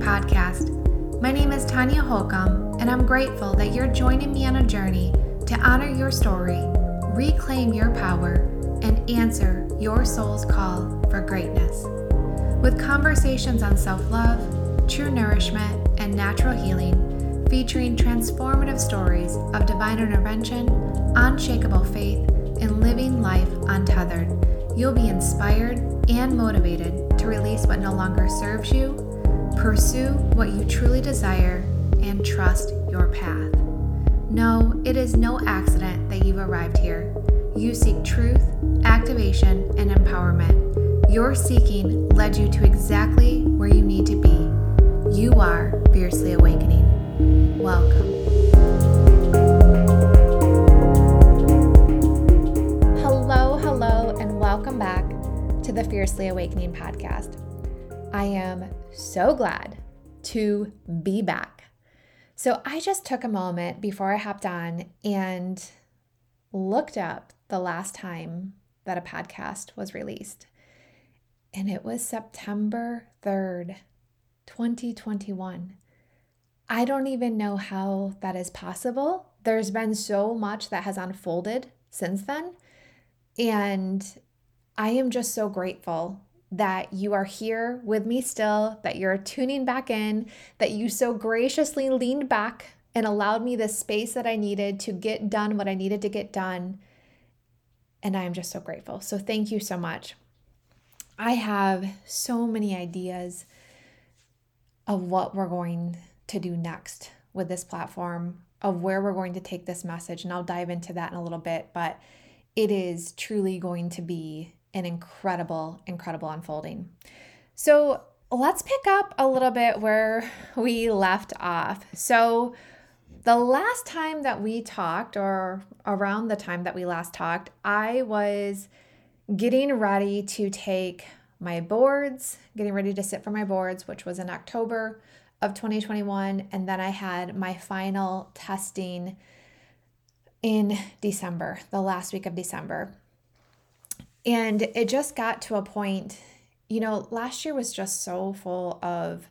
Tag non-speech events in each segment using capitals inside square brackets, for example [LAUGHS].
Podcast. My name is Tanya Holcomb, and I'm grateful that you're joining me on a journey to honor your story, reclaim your power, and answer your soul's call for greatness. With conversations on self love, true nourishment, and natural healing, featuring transformative stories of divine intervention, unshakable faith, and living life untethered, you'll be inspired and motivated to release what no longer serves you, pursue what you truly desire, and trust your path. No, it is no accident that you've arrived here. You seek truth, activation, and empowerment. Your seeking led you to exactly where you need to be. You are fiercely awakening. Welcome. Hello, hello, and welcome back to the Fiercely Awakening podcast. I am so glad to be back. So, I just took a moment before I hopped on and looked up the last time that a podcast was released. And it was September 3rd, 2021. I don't even know how that is possible. There's been so much that has unfolded since then. And I am just so grateful that you are here with me still, that you're tuning back in, that you so graciously leaned back and allowed me the space that I needed to get done what I needed to get done. And I am just so grateful. So thank you so much. I have so many ideas of what we're going to do next with this platform, of where we're going to take this message. And I'll dive into that in a little bit. But it is truly going to be an incredible, incredible unfolding. So let's pick up a little bit where we left off. So, the last time that we talked, or around the time that we last talked, I was getting ready to take my boards, getting ready to sit for my boards, which was in October of 2021. And then I had my final testing in December, the last week of December. And it just got to a point, you know, last year was just so full of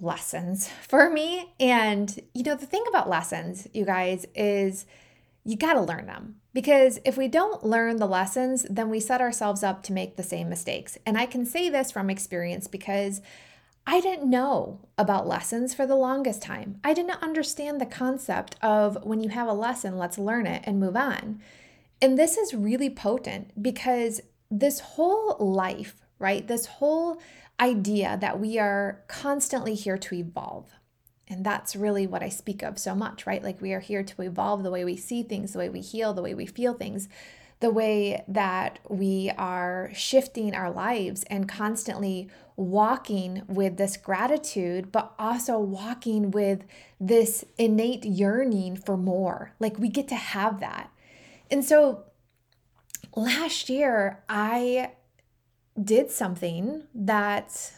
lessons [LAUGHS] for me. And, you know, the thing about lessons, you guys, is you got to learn them. Because if we don't learn the lessons, then we set ourselves up to make the same mistakes. And I can say this from experience because I didn't know about lessons for the longest time. I didn't understand the concept of when you have a lesson, let's learn it and move on. And this is really potent because this whole life, right? This whole idea that we are constantly here to evolve. And that's really what I speak of so much, right? Like we are here to evolve the way we see things, the way we heal, the way we feel things, the way that we are shifting our lives and constantly walking with this gratitude, but also walking with this innate yearning for more. Like we get to have that. And so last year, I did something that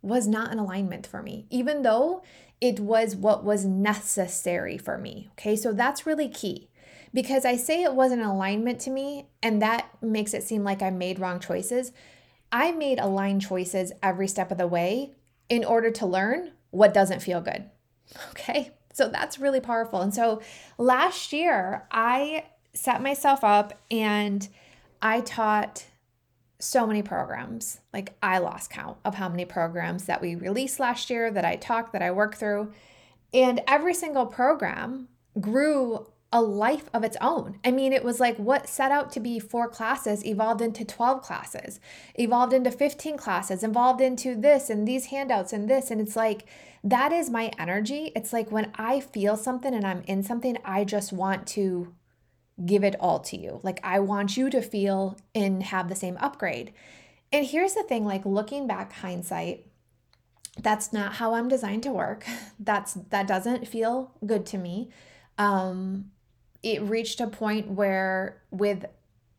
was not in alignment for me, even though it was what was necessary for me. Okay, so that's really key because I say it wasn't alignment to me, and that makes it seem like I made wrong choices. I made aligned choices every step of the way in order to learn what doesn't feel good. [LAUGHS] Okay, so that's really powerful. And so last year, I set myself up and I taught so many programs. Like I lost count of how many programs that we released last year that I talked, that I worked through. And every single program grew a life of its own. I mean, it was like what set out to be four classes evolved into 12 classes, evolved into 15 classes, evolved into this and these handouts and this. And it's like, that is my energy. It's like when I feel something and I'm in something, I just want to give it all to you. Like I want you to feel and have the same upgrade. And here's the thing like looking back hindsight, that's not how I'm designed to work. [LAUGHS] That's that doesn't feel good to me. Um it reached a point where with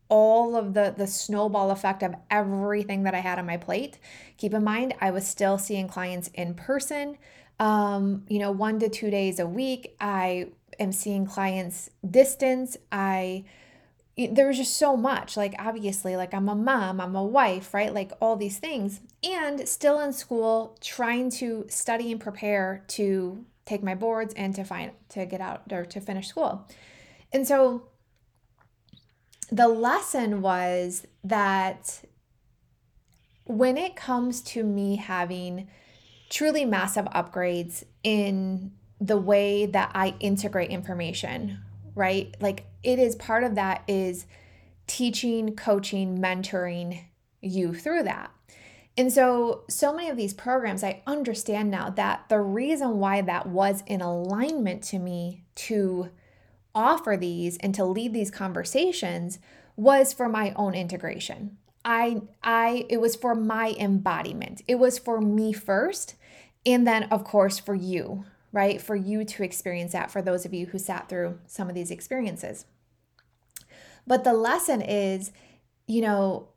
all of the the snowball effect of everything that I had on my plate. Keep in mind I was still seeing clients in person um you know 1 to 2 days a week. I am seeing clients distance. I there was just so much like obviously like i'm a mom i'm a wife right? Like all these things. And still in school trying to study and prepare to take my boards and to find to get out or to finish school. And so the lesson was that when it comes to me having truly massive upgrades in the way that I integrate information, right? Like it is part of that is teaching, coaching, mentoring you through that. And so, so many of these programs, I understand now that the reason why that was in alignment to me to offer these and to lead these conversations was for my own integration. I I it was for my embodiment. It was for me first and then of course for you, right? For you to experience that for those of you who sat through some of these experiences. But the lesson is, you know,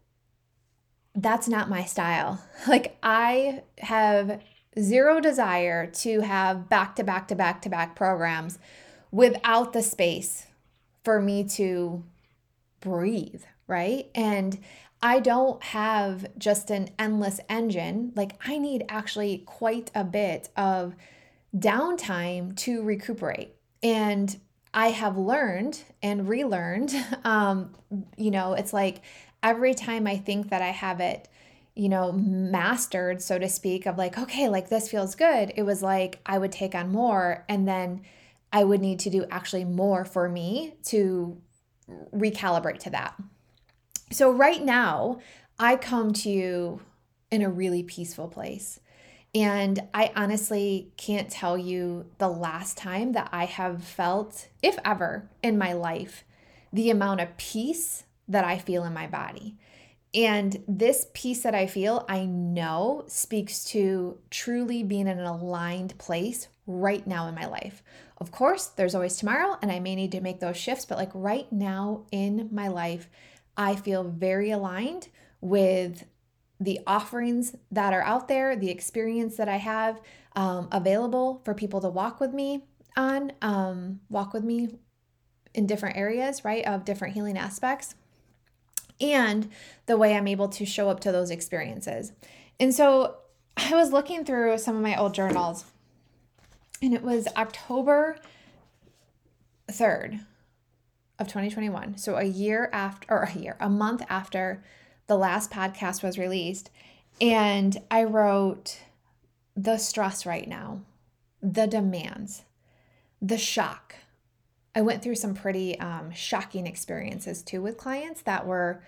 that's not my style. [LAUGHS] Like, I have zero desire to have back to back to back to back programs without the space for me to breathe, right? And I don't have just an endless engine. Like, I need actually quite a bit of downtime to recuperate. And I have learned and relearned, [LAUGHS] um, you know, it's like every time I think that I have it, you know, mastered, so to speak, of like, okay, like this feels good, it was like I would take on more and then I would need to do actually more for me to recalibrate to that. So, right now, I come to you in a really peaceful place. And I honestly can't tell you the last time that I have felt, if ever, in my life, the amount of peace that I feel in my body. And this peace that I feel, I know speaks to truly being in an aligned place right now in my life. Of course, there's always tomorrow, and I may need to make those shifts, but like right now in my life, I feel very aligned with the offerings that are out there, the experience that I have um, available for people to walk with me on, um, walk with me in different areas, right, of different healing aspects, and the way I'm able to show up to those experiences. And so I was looking through some of my old journals, and it was October 3rd of 2021. So a year after, or a year, a month after the last podcast was released. And I wrote the stress right now, the demands, the shock. I went through some pretty um, shocking experiences too with clients that were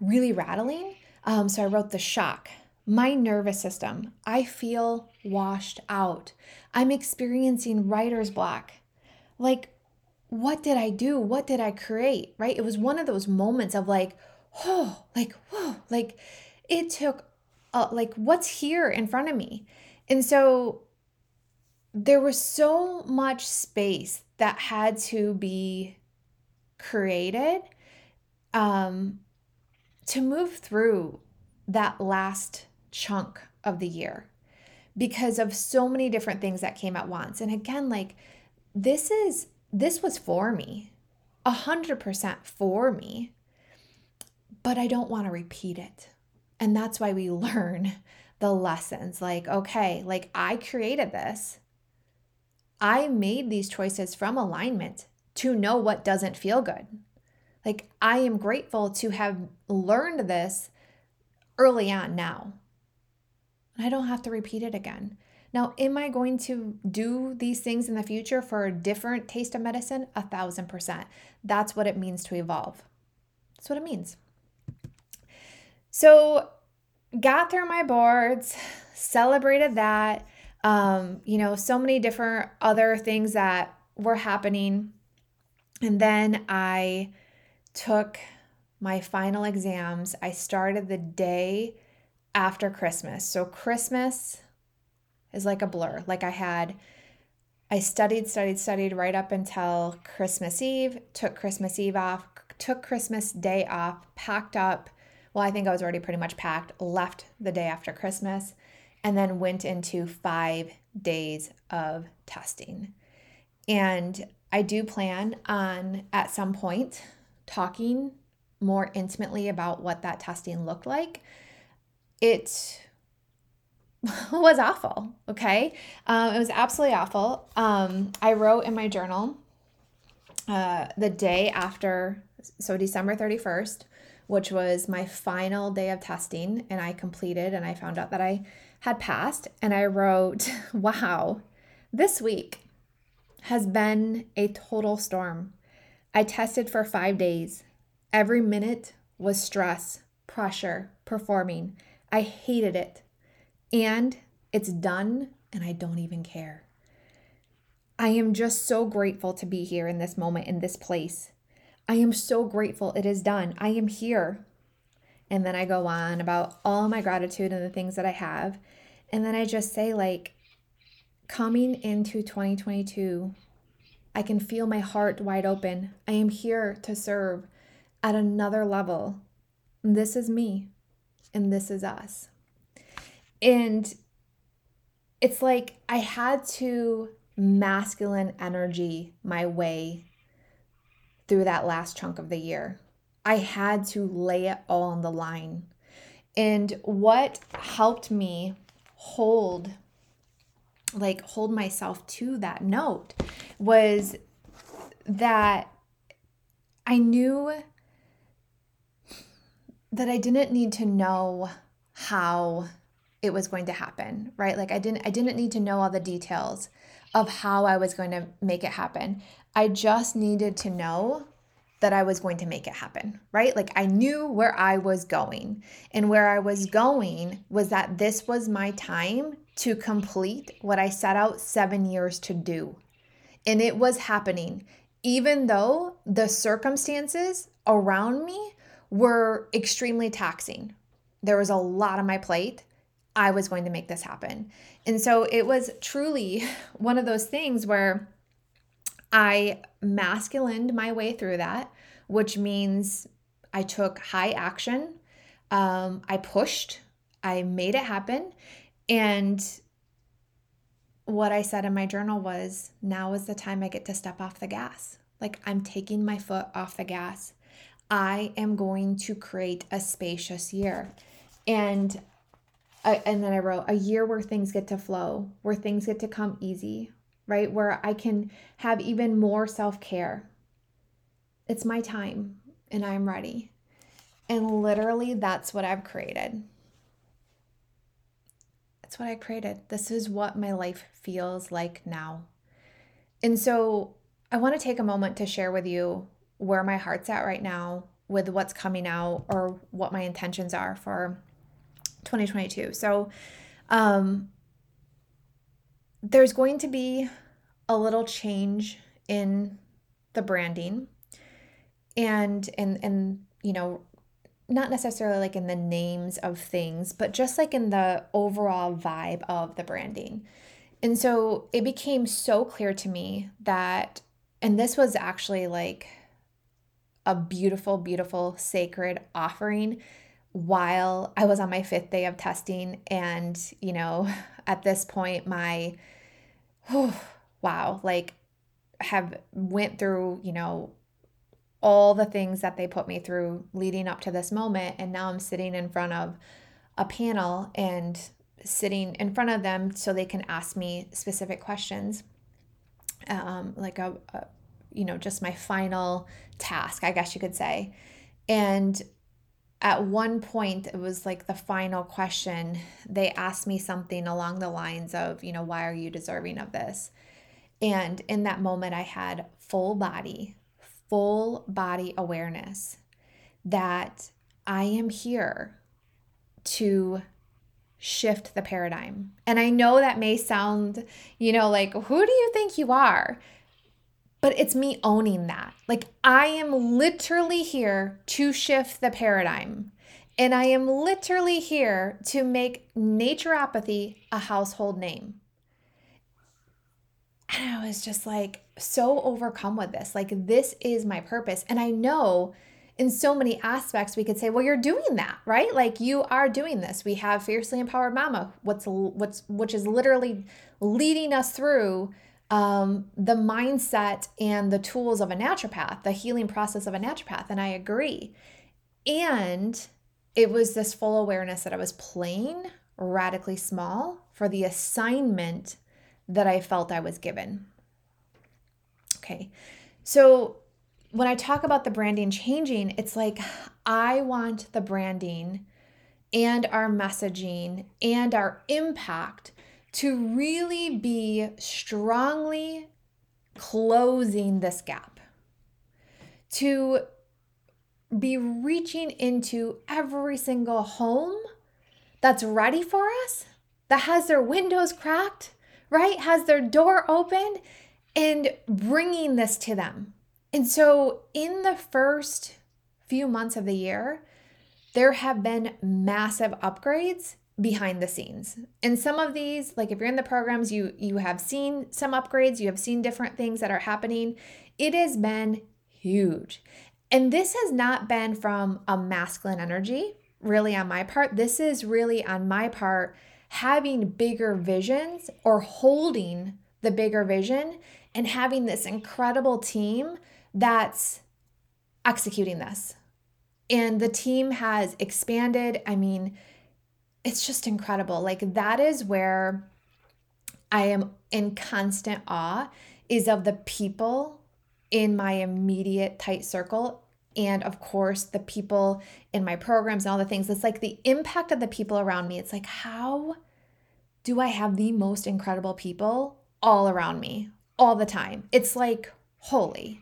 really rattling. Um, so I wrote the shock, my nervous system. I feel washed out. I'm experiencing writer's block. Like, what did I do? What did I create? Right? It was one of those moments of like, oh, like, whoa, like it took, uh, like, what's here in front of me? And so there was so much space that had to be created um, to move through that last chunk of the year because of so many different things that came at once. And again, like this is this was for me, a hundred percent for me but I don't want to repeat it. And that's why we [LAUGHS] learn the lessons like, okay, like I created this. I made these choices from alignment to know what doesn't feel good. Like, I am grateful to have learned this early on now. I don't have to repeat it again. Now, am I going to do these things in the future for a different taste of medicine? A thousand percent. That's what it means to evolve. That's what it means. So, got through my boards, celebrated that. Um, you know, so many different other things that were happening. And then I took my final exams. I started the day after Christmas. So, Christmas is like a blur. Like, I had, I studied, studied, studied right up until Christmas Eve, took Christmas Eve off, took Christmas Day off, packed up well, I think I was already pretty much packed, left the day after Christmas, and then went into five days of testing. And I do plan on at some point talking more intimately about what that testing looked like, it [LAUGHS] was awful. Okay. Um, it was absolutely awful. Um, I wrote in my journal uh, the day after, so December 31st, which was my final day of testing, and I completed and I found out that I had passed. And I wrote, [LAUGHS] wow, this week has been a total storm. I tested for five days. Every minute was stress, pressure, performing. I hated it. And it's done, and I don't even care. I am just so grateful to be here in this moment, in this place. I am so grateful it is done. I am here. And then I go on about all my gratitude and the things that I have. And then I just say, like, coming into 2022, I can feel my heart wide open. I am here to serve at another level. This is me, and this is us. And it's like I had to masculine energy my way through that last chunk of the year. I had to lay it all on the line. And what helped me hold like hold myself to that note was that I knew that I didn't need to know how it was going to happen, right? Like I didn't I didn't need to know all the details of how I was going to make it happen. I just needed to know that I was going to make it happen, right? Like I knew where I was going. And where I was going was that this was my time to complete what I set out seven years to do. And it was happening, even though the circumstances around me were extremely taxing. There was a lot on my plate. I was going to make this happen. And so it was truly [LAUGHS] one of those things where I masculined my way through that, which means I took high action. Um, I pushed, I made it happen. And what I said in my journal was now is the time I get to step off the gas. Like I'm taking my foot off the gas. I am going to create a spacious year. And I, and then I wrote a year where things get to flow, where things get to come easy, right? Where I can have even more self care. It's my time and I'm ready. And literally, that's what I've created. That's what I created. This is what my life feels like now. And so I want to take a moment to share with you where my heart's at right now with what's coming out or what my intentions are for 2022. So, um, there's going to be a little change in the branding and and and you know not necessarily like in the names of things, but just like in the overall vibe of the branding. And so it became so clear to me that, and this was actually like a beautiful, beautiful, sacred offering while I was on my fifth day of testing. And, you know, [LAUGHS] at this point, my, oh, wow, like have went through, you know, all the things that they put me through leading up to this moment. And now I'm sitting in front of a panel and sitting in front of them so they can ask me specific questions. Um, like a, a, you know, just my final task, I guess you could say. And at one point, it was like the final question. They asked me something along the lines of, you know, why are you deserving of this? And in that moment, I had full body full body awareness that I am here to shift the paradigm. And I know that may sound, you know, like, who do you think you are? But it's me owning that. Like, I am literally here to shift the paradigm. And I am literally here to make naturopathy a household name. And I was just like so overcome with this. Like, this is my purpose. And I know in so many aspects we could say, well, you're doing that, right? Like you are doing this. We have Fiercely Empowered Mama, what's what's which is literally leading us through um, the mindset and the tools of a naturopath, the healing process of a naturopath. And I agree. And it was this full awareness that I was playing radically small for the assignment that I felt I was given. Okay. So when I talk about the branding changing, it's like I want the branding and our messaging and our impact to really be strongly closing this gap, to be reaching into every single home that's ready for us, that has their windows cracked, right? Has their door opened, and bringing this to them. And so, in the first few months of the year, there have been massive upgrades behind the scenes. And some of these, like if you're in the programs, you you have seen some upgrades, you have seen different things that are happening. It has been huge. And this has not been from a masculine energy, really on my part. This is really on my part having bigger visions or holding the bigger vision and having this incredible team that's executing this. And the team has expanded. I mean, it's just incredible. Like, that is where I am in constant awe is of the people in my immediate tight circle and of course the people in my programs and all the things. It's like the impact of the people around me. It's like how do i have the most incredible people all around me all the time? It's like holy.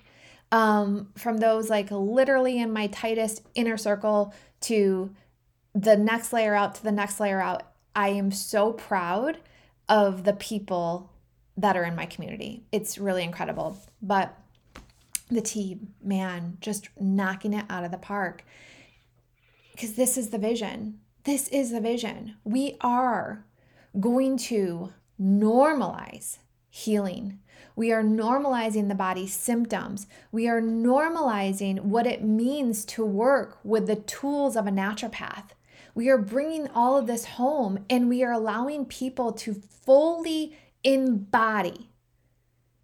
Um, from those like literally in my tightest inner circle to the next layer out to the next layer out. I am so proud of the people that are in my community. It's really incredible. But the team, man, just knocking it out of the park. Because this is the vision. This is the vision. We are going to normalize healing. We are normalizing the body's symptoms. We are normalizing what it means to work with the tools of a naturopath. We are bringing all of this home and we are allowing people to fully embody.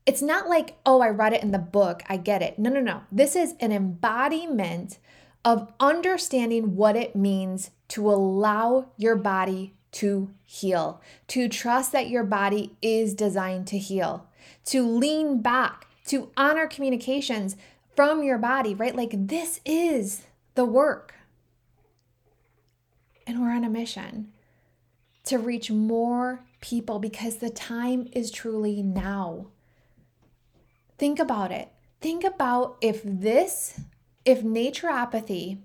It's not like, oh, I read it in the book, I get it. No, no, no. This is an embodiment of understanding what it means to allow your body to heal, to trust that your body is designed to heal, to lean back, to honor communications from your body, right? Like this is the work. And we're on a mission to reach more people because the time is truly now. Think about it. Think about if this, if naturopathy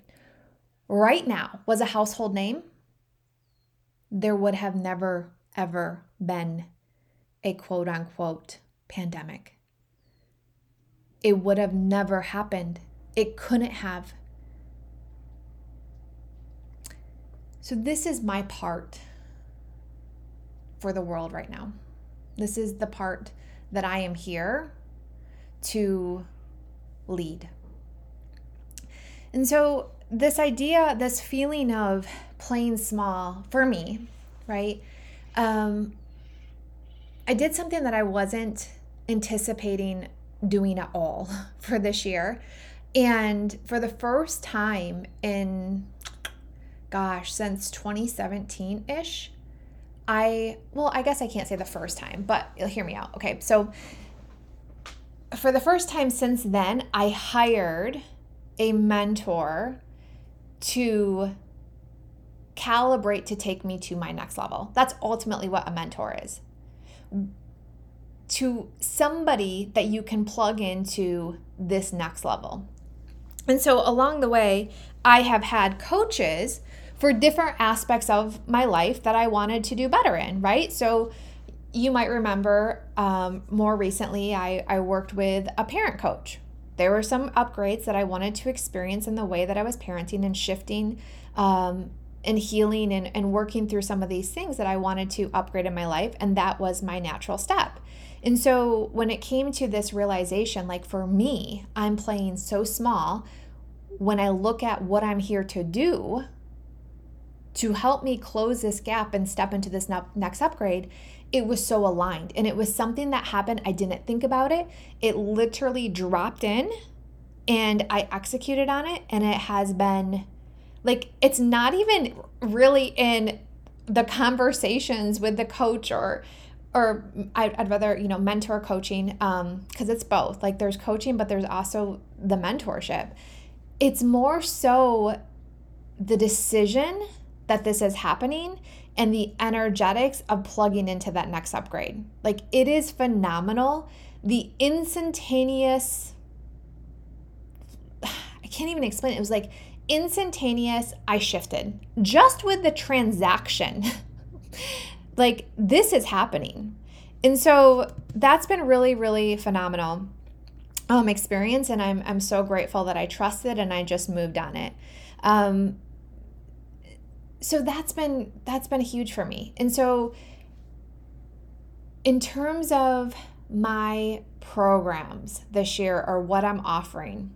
right now was a household name, there would have never, ever been a quote unquote pandemic. It would have never happened. It couldn't have. So, this is my part for the world right now. This is the part that I am here to lead. And so, this idea, this feeling of playing small for me, right? Um, I did something that I wasn't anticipating doing at all [LAUGHS] for this year. And for the first time in gosh, since 2017 ish. I, well, I guess I can't say the first time, but you'll hear me out. Okay, so for the first time since then, I hired a mentor to calibrate to take me to my next level. That's ultimately what a mentor is. To somebody that you can plug into this next level. And so along the way, I have had coaches for different aspects of my life that I wanted to do better in, right? So you might remember um, more recently, I, I worked with a parent coach. There were some upgrades that I wanted to experience in the way that I was parenting and shifting um, and healing and, and working through some of these things that I wanted to upgrade in my life. And that was my natural step. And so when it came to this realization, like for me, I'm playing so small when I look at what I'm here to do to help me close this gap and step into this next upgrade it was so aligned and it was something that happened. I didn't think about it. It literally dropped in and I executed on it and it has been like it's not even really in the conversations with the coach or or I'd, rather you know mentor coaching um because it's both like there's coaching but there's also the mentorship it's more so the decision that this is happening and the energetics of plugging into that next upgrade like it is phenomenal the instantaneous i can't even explain it it was like instantaneous i shifted just with the transaction [LAUGHS] like this is happening. And so that's been really, really phenomenal um, experience. And I'm, I'm so grateful that I trusted and I just moved on it. Um, so that's been that's been huge for me. And so in terms of my programs this year or what I'm offering.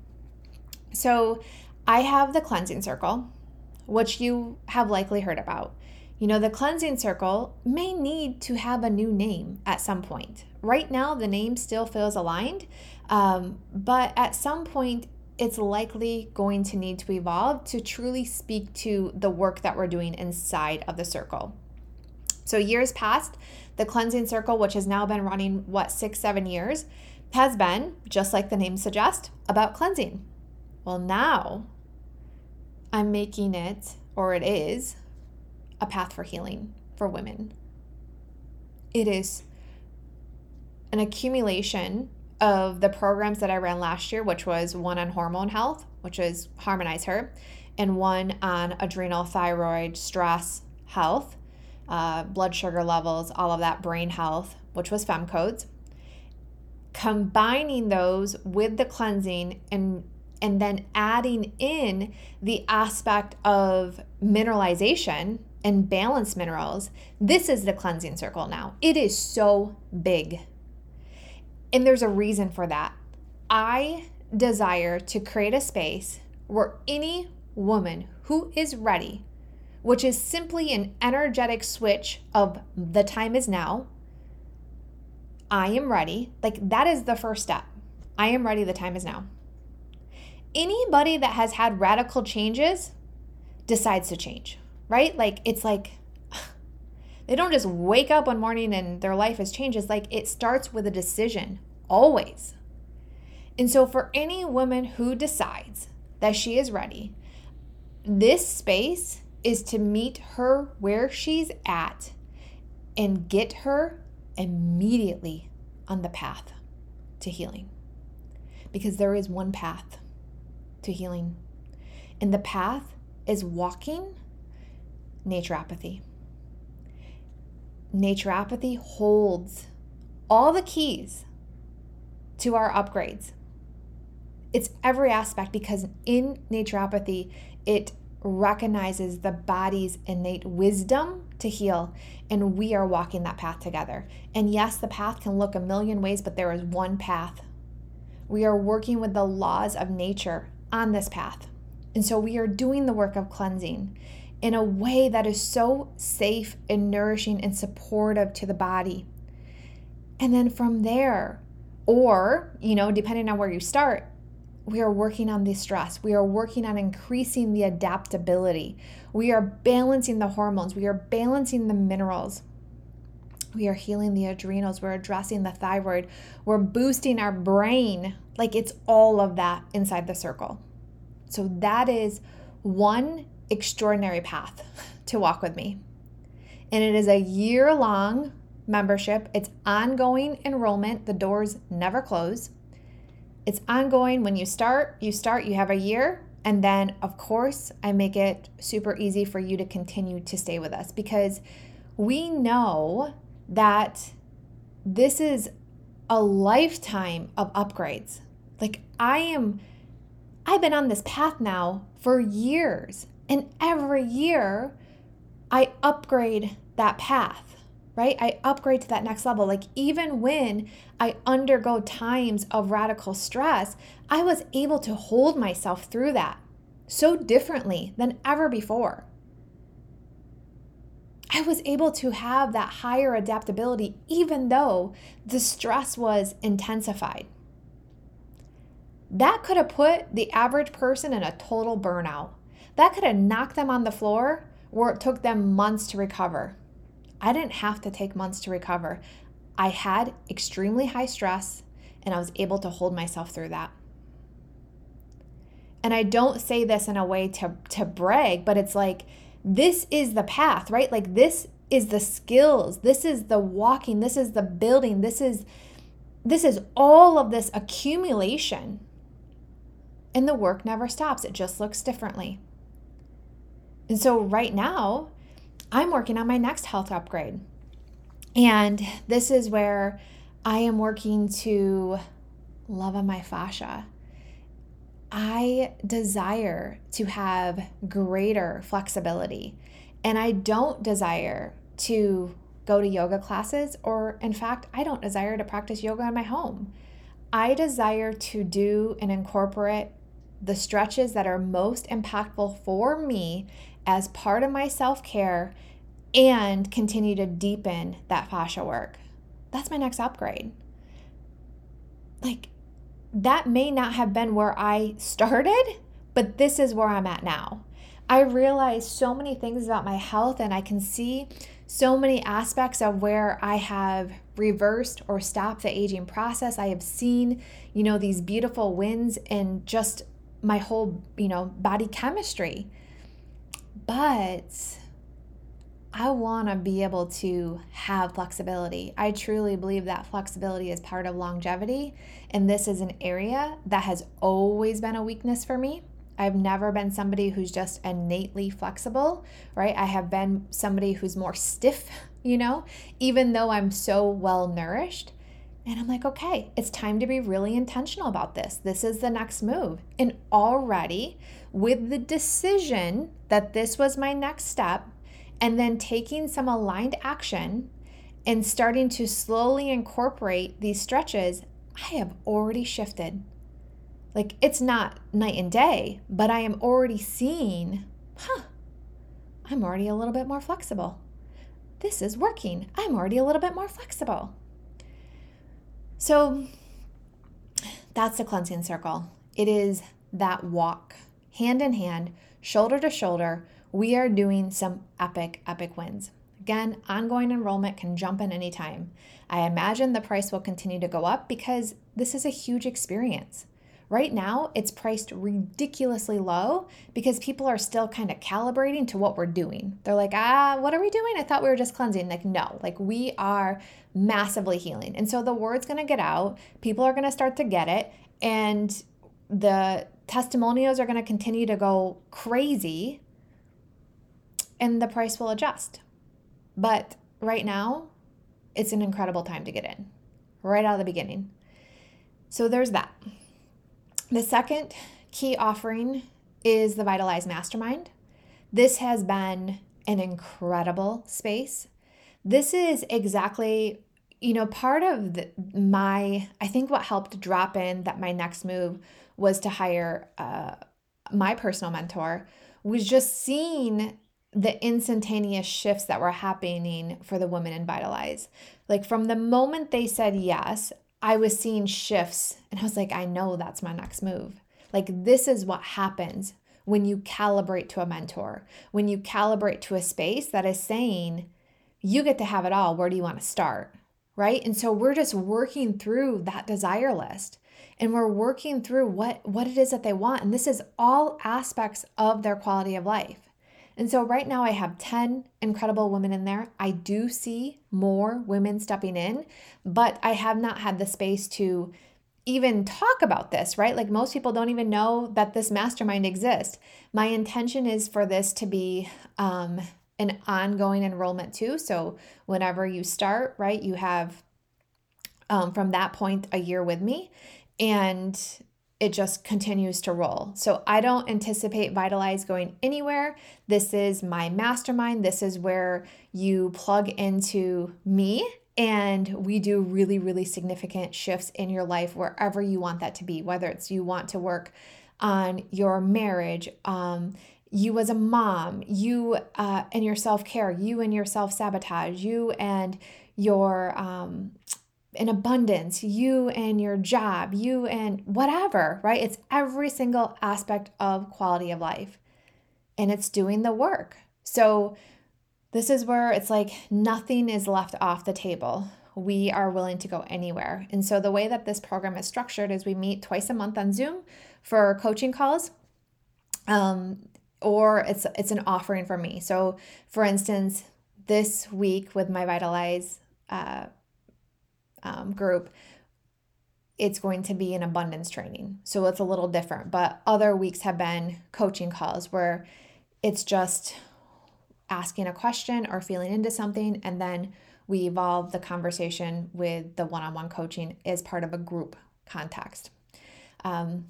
So I have the cleansing circle, which you have likely heard about. You know, the cleansing circle may need to have a new name at some point. Right now, the name still feels aligned, um, but at some point, it's likely going to need to evolve to truly speak to the work that we're doing inside of the circle. So, years past, the cleansing circle, which has now been running, what, six, seven years, has been, just like the name suggests, about cleansing. Well, now I'm making it, or it is, a path for healing for women. It is an accumulation of the programs that I ran last year, which was one on hormone health, which is Harmonize Her, and one on adrenal, thyroid, stress, health, uh, blood sugar levels, all of that, brain health, which was FemCodes. Combining those with the cleansing and and then adding in the aspect of mineralization and balanced minerals, this is the cleansing circle now. It is so big. And there's a reason for that. I desire to create a space where any woman who is ready, which is simply an energetic switch of the time is now, I am ready. Like that is the first step. I am ready, the time is now. Anybody that has had radical changes decides to change right? Like it's like [SIGHS] they don't just wake up one morning and their life has changed. It's like it starts with a decision, always. And so, for any woman who decides that she is ready, this space is to meet her where she's at and get her immediately on the path to healing. Because there is one path to healing, and the path is walking naturopathy. Naturopathy holds all the keys to our upgrades. It's every aspect because in naturopathy, it recognizes the body's innate wisdom to heal, and we are walking that path together. And yes, the path can look a million ways, but there is one path. We are working with the laws of nature on this path. And so we are doing the work of cleansing in a way that is so safe and nourishing and supportive to the body. And then from there, or, you know, depending on where you start, we are working on the stress. We are working on increasing the adaptability. We are balancing the hormones. We are balancing the minerals. We are healing the adrenals. We're addressing the thyroid. We're boosting our brain. Like it's all of that inside the circle. So that is one extraordinary path [LAUGHS] to walk with me. And it is a year long membership, it's ongoing enrollment, the doors never close. It's ongoing. When you start, you start, you have a year. And then, of course, I make it super easy for you to continue to stay with us because we know that this is a lifetime of upgrades. Like, I am, I've been on this path now for years. And every year, I upgrade that path, right? I upgrade to that next level. Like, even when I undergo times of radical stress, I was able to hold myself through that so differently than ever before. I was able to have that higher adaptability even though the stress was intensified. That could have put the average person in a total burnout. That could have knocked them on the floor where it took them months to recover. I didn't have to take months to recover. I had extremely high stress and I was able to hold myself through that. And I don't say this in a way to, to brag, but it's like, this is the path, right? Like, this is the skills, this is the walking, this is the building, this is this is all of this accumulation. And the work never stops. It just looks differently. And so right now, I'm working on my next health upgrade. And this is where I am working to love on my fascia. I desire to have greater flexibility, and I don't desire to go to yoga classes, or in fact, I don't desire to practice yoga in my home. I desire to do and incorporate the stretches that are most impactful for me as part of my self care and continue to deepen that fascia work. That's my next upgrade. Like, that may not have been where I started, but this is where I'm at now. I realize so many things about my health, and I can see so many aspects of where I have reversed or stopped the aging process. I have seen, you know, these beautiful wins in just my whole, you know, body chemistry. But I want to be able to have flexibility. I truly believe that flexibility is part of longevity. And this is an area that has always been a weakness for me. I've never been somebody who's just innately flexible, right? I have been somebody who's more stiff, [LAUGHS] you know, even though I'm so well nourished. And I'm like, okay, it's time to be really intentional about this. This is the next move. And already, with the decision that this was my next step, and then taking some aligned action and starting to slowly incorporate these stretches, I have already shifted. Like it's not night and day, but I am already seeing, huh, I'm already a little bit more flexible. This is working. I'm already a little bit more flexible. So that's the cleansing circle. It is that walk hand in hand, shoulder to shoulder we are doing some epic, epic wins. Again, ongoing enrollment can jump in anytime. I imagine the price will continue to go up because this is a huge experience. Right now, it's priced ridiculously low because people are still kind of calibrating to what we're doing. They're like, ah, what are we doing? I thought we were just cleansing. Like, no, like we are massively healing. And so the word's going to get out, people are going to start to get it, and the testimonials are going to continue to go crazy and the price will adjust. But right now, it's an incredible time to get in right out of the beginning. So there's that. The second key offering is the Vitalize Mastermind. This has been an incredible space. This is exactly, you know, part of the, my, I think what helped drop in that my next move was to hire uh, my personal mentor, was just seeing the instantaneous shifts that were happening for the women in Vitalize. Like from the moment they said yes, I was seeing shifts and I was like, I know that's my next move. Like, this is what happens when you calibrate to a mentor, when you calibrate to a space that is saying, you get to have it all. Where do you want to start? Right. And so we're just working through that desire list and we're working through what, what it is that they want. And this is all aspects of their quality of life. And so right now I have 10 incredible women in there. I do see more women stepping in, but I have not had the space to even talk about this, right? Like most people don't even know that this mastermind exists. My intention is for this to be um, an ongoing enrollment too. So whenever you start, right, you have um, from that point a year with me. And it just continues to roll. So I don't anticipate Vitalize going anywhere. This is my mastermind. This is where you plug into me and we do really, really significant shifts in your life wherever you want that to be, whether it's you want to work on your marriage, um, you as a mom, you uh, and your self care, you and your self sabotage, you and your um, in abundance, you and your job, you and whatever, right? It's every single aspect of quality of life and it's doing the work. So, this is where it's like nothing is left off the table. We are willing to go anywhere. And so, the way that this program is structured is we meet twice a month on Zoom for coaching calls. Um, or it's it's an offering for me. So, for instance, this week with my Vitalize uh, um, group, it's going to be an abundance training. So it's a little different. But other weeks have been coaching calls where it's just asking a question or feeling into something, and then we evolve the conversation with the one on one coaching as part of a group context. Um,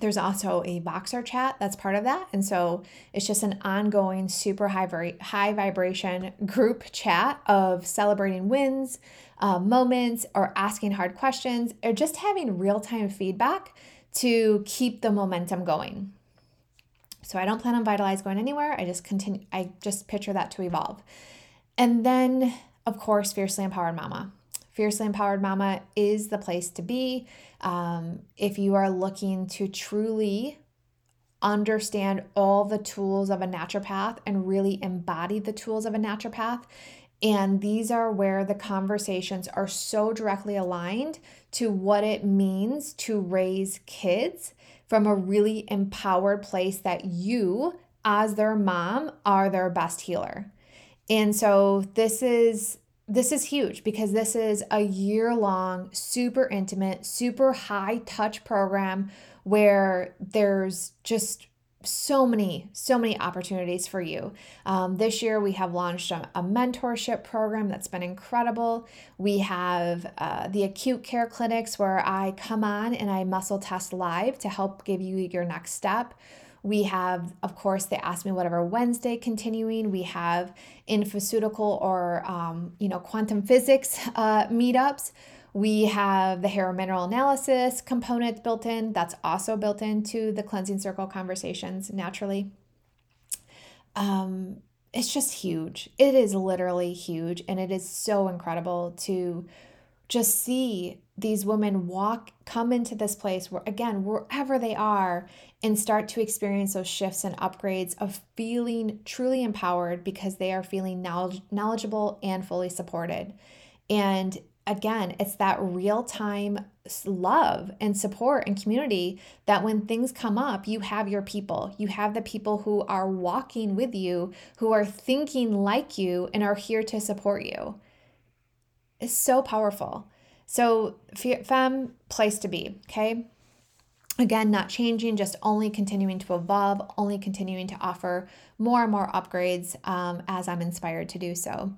there's also a Voxer chat that's part of that. And so it's just an ongoing, super high, high vibration group chat of celebrating wins, uh, moments, or asking hard questions, or just having real time feedback to keep the momentum going. So I don't plan on Vitalize going anywhere. I just continue, I just picture that to evolve. And then, of course, Fiercely Empowered Mama. Fiercely Empowered Mama is the place to be. Um, if you are looking to truly understand all the tools of a naturopath and really embody the tools of a naturopath. And these are where the conversations are so directly aligned to what it means to raise kids from a really empowered place that you, as their mom, are their best healer. And so this is this is huge because this is a year long, super intimate, super high touch program where there's just so many, so many opportunities for you. Um, this year, we have launched a, a, mentorship program that's been incredible. We have uh, the acute care clinics where I come on and I muscle test live to help give you your next step. We have, of course, the Ask Me Whatever Wednesday continuing. We have infoceutical or, um, you know, quantum physics uh, meetups. We have the hair mineral analysis component built in. That's also built into the cleansing circle conversations naturally. Um, it's just huge. It is literally huge. And it is so incredible to just see these women walk come into this place where again wherever they are and start to experience those shifts and upgrades of feeling truly empowered because they are feeling knowledge, knowledgeable and fully supported. And again it's that real time love and support and community that when things come up you have your people. You have the people who are walking with you who are thinking like you and are here to support you it's so powerful so, fem, place to be, okay? Again, not changing, just only continuing to evolve, only continuing to offer more and more upgrades um, as I'm inspired to do so.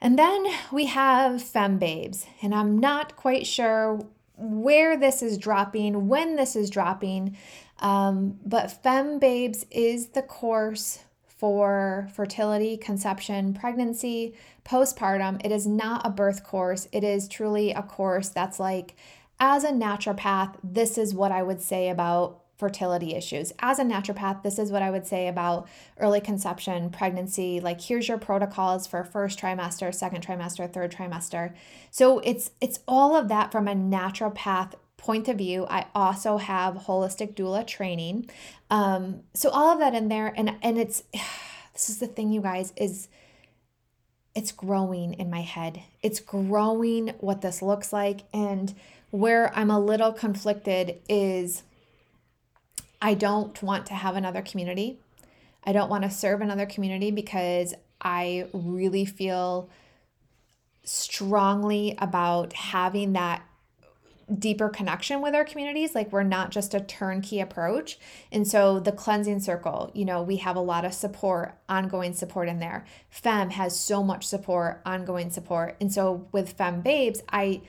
And then we have Fem Babes, and I'm not quite sure where this is dropping, when this is dropping, um, but Fem Babes is the course for fertility, conception, pregnancy, postpartum. It is not a birth course. It is truly a course that's like, as a naturopath, this is what I would say about fertility issues. As a naturopath, this is what I would say about early conception, pregnancy. Like here's your protocols for first trimester, second trimester, third trimester. So it's it's all of that from a naturopath point of view. I also have holistic doula training. Um, so all of that in there, and and it's [SIGHS] this is the thing, you guys, is it's growing in my head. It's growing what this looks like. And where I'm a little conflicted is I don't want to have another community. I don't want to serve another community because I really feel strongly about having that deeper connection with our communities like we're not just a turnkey approach. And so the cleansing circle you know we have a lot of support ongoing support in there. Fem has so much support ongoing support. And so with fem babes i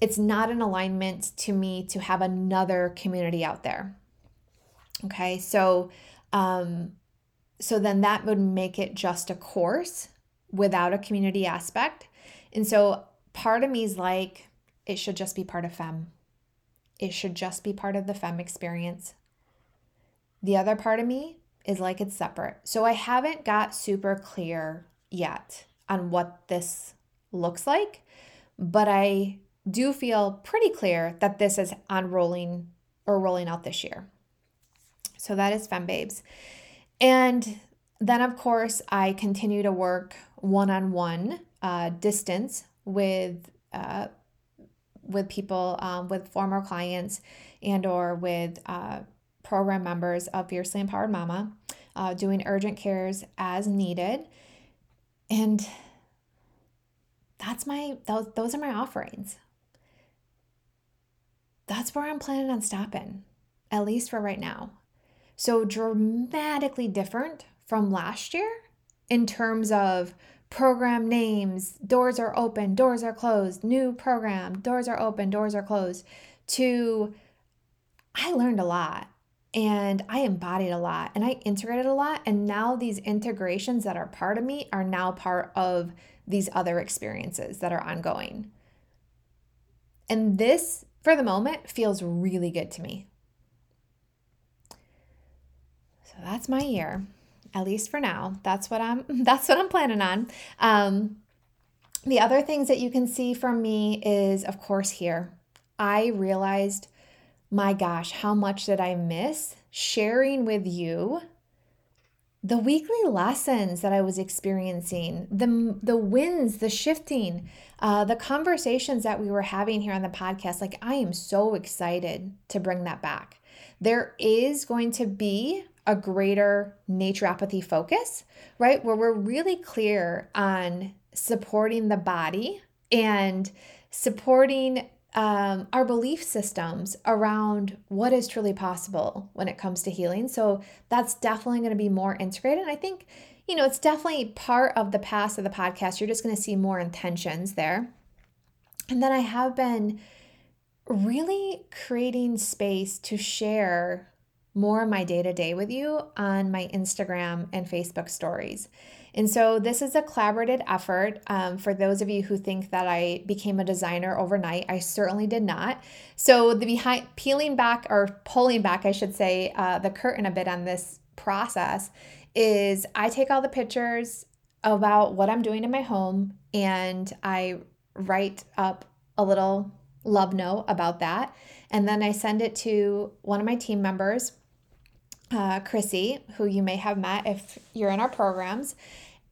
it's not an alignment to me to have another community out there. Okay so um so then that would make it just a course without a community aspect. And so part of me is like it should just be part of FEM. It should just be part of the FEM experience. The other part of me is like it's separate. So I haven't got super clear yet on what this looks like, but I do feel pretty clear that this is on rolling or rolling out this year. So that is Fem Babes. And then, of course, I continue to work one on one distance with uh, with people um, with former clients and or with uh, program members of fiercely empowered mama uh, doing urgent cares as needed. And that's my those, those are my offerings. That's where i'm planning on stopping at least for right now. So dramatically different from last year in terms of program names, doors are open, doors are closed, new program, doors are open, doors are closed, to I learned a lot and I embodied a lot and I integrated a lot. And now these integrations that are part of me are now part of these other experiences that are ongoing. And this, for the moment, feels really good to me. So that's my year at least for now. That's what I'm [LAUGHS] that's what I'm planning on. Um, the other things that you can see from me is of course here. I realized my gosh, how much did I miss sharing with you the weekly lessons that I was experiencing, the the wins, the shifting, uh, the conversations that we were having here on the podcast. Like I am so excited to bring that back. There is going to be a greater naturopathy focus, right? Where we're really clear on supporting the body and supporting um, our belief systems around what is truly possible when it comes to healing. So that's definitely going to be more integrated. And I think, you know, it's definitely part of the past of the podcast. You're just going to see more intentions there. And then I have been really creating space to share more of my day to day with you on my Instagram and Facebook stories. And so, this is a collaborative effort. Um, for those of you who think that I became a designer overnight, I certainly did not. So, the behind peeling back or pulling back, I should say, uh, the curtain a bit on this process is I take all the pictures about what I'm doing in my home and I write up a little love note about that. And then I send it to one of my team members uh, Chrissy, who you may have met if you're in our programs.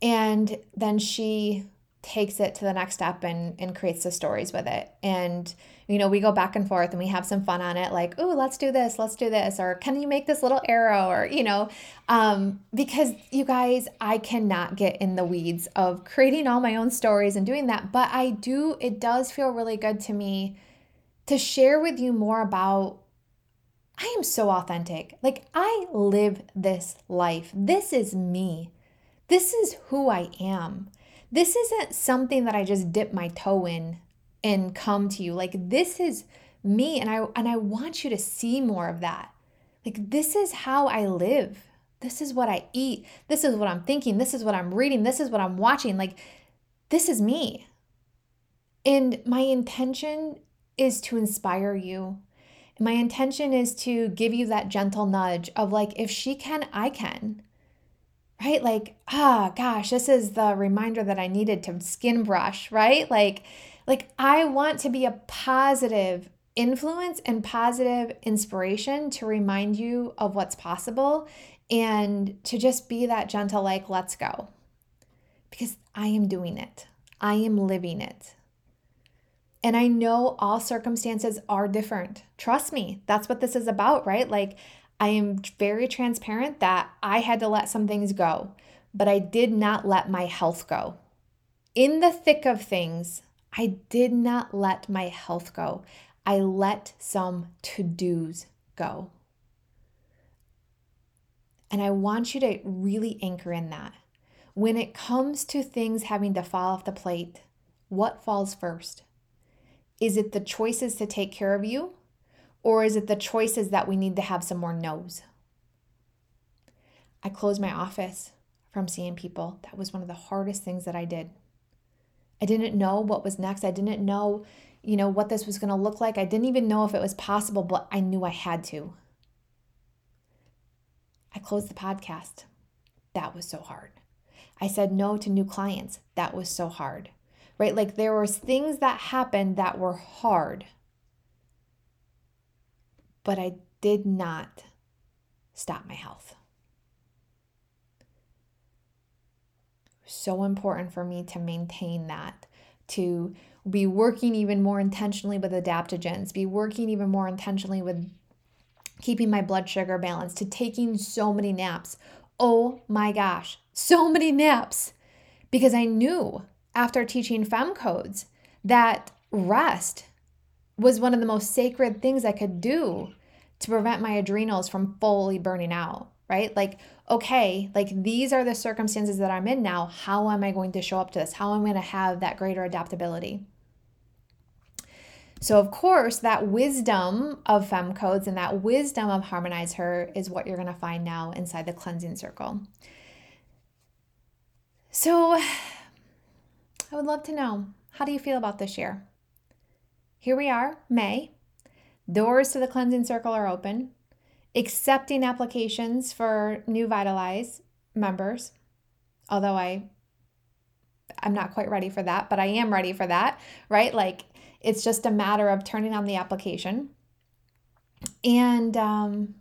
And then she takes it to the next step and, and creates the stories with it. And, you know, we go back and forth and we have some fun on it, like, oh, let's do this, let's do this, or can you make this little arrow? Or, you know, um, because you guys, I cannot get in the weeds of creating all my own stories and doing that. But I do, it does feel really good to me to share with you more about I am so authentic. Like, I live this life. This is me. This is who I am. This isn't something that I just dip my toe in and come to you. Like, this is me. And I, and I want you to see more of that. Like, this is how I live. This is what I eat. This is what I'm thinking. This is what I'm reading. This is what I'm watching. Like, this is me. And my intention is to inspire you my intention is to give you that gentle nudge of like, if she can, I can. Right? Like, ah, gosh, this is the reminder that I needed to skin brush, right? Like, like I want to be a positive influence and positive inspiration to remind you of what's possible and to just be that gentle, like, let's go. Because I am doing it, I am living it. And I know all circumstances are different. Trust me, that's what this is about, right? Like, I am very transparent that I had to let some things go, but I did not let my health go. In the thick of things, I did not let my health go. I let some to dos go. And I want you to really anchor in that. When it comes to things having to fall off the plate, what falls first? Is it the choices to take care of you? Or is it the choices that we need to have some more no's? I closed my office from seeing people. That was one of the hardest things that I did. I didn't know what was next. I didn't know, you know, what this was going to look like. I didn't even know if it was possible, but I knew I had to. I closed the podcast. That was so hard. I said no to new clients. That was so hard. Right? Like there was things that happened that were hard. But I did not stop my health. So important for me to maintain that, to be working even more intentionally with adaptogens, be working even more intentionally with keeping my blood sugar balanced, to taking so many naps. Oh my gosh, so many naps. Because I knew after teaching FEM codes that rest was one of the most sacred things I could do to prevent my adrenals from fully burning out, right? Like, okay, like these are the circumstances that I'm in now. How am I going to show up to this? How am I going to have that greater adaptability? So, of course, that wisdom of fem codes and that wisdom of harmonize her is what you're going to find now inside the cleansing circle. So, I would love to know how do you feel about this year? Here we are, May. Doors to the cleansing circle are open. Accepting applications for new Vitalize members, although I I'm not quite ready for that, but I am ready for that, right? Like it's just a matter of turning on the application and um,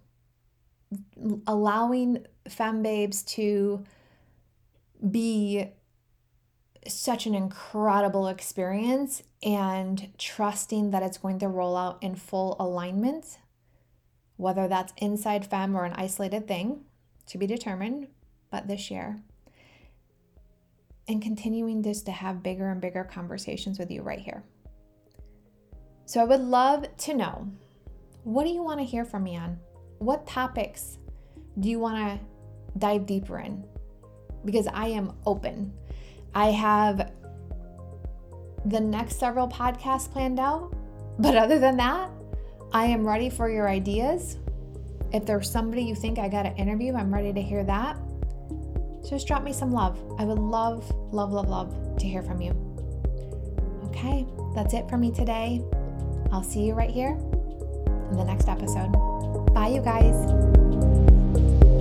allowing fem babes to be such an incredible experience and trusting that it's going to roll out in full alignment, whether that's inside fem or an isolated thing to be determined, but this year. And continuing just to have bigger and bigger conversations with you right here. So I would love to know what do you want to hear from me on? What topics do you want to dive deeper in? Because I am open. I have the next several podcasts planned out, but other than that, I am ready for your ideas. If there's somebody you think I got to interview, I'm ready to hear that. Just drop me some love. I would love, love, love, love to hear from you. Okay, that's it for me today. I'll see you right here in the next episode. Bye, you guys.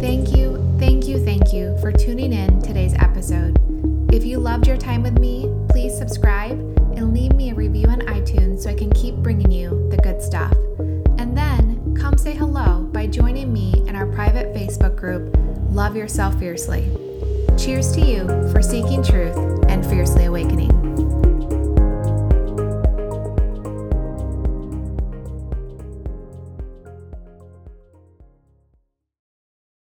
Thank you, thank you, thank you for tuning in today's episode. If you loved your time with me, please subscribe and leave me a review on iTunes so I can keep bringing you the good stuff. And then come say hello by joining me in our private Facebook group, Love Yourself Fiercely. Cheers to you for seeking truth and fiercely awakening.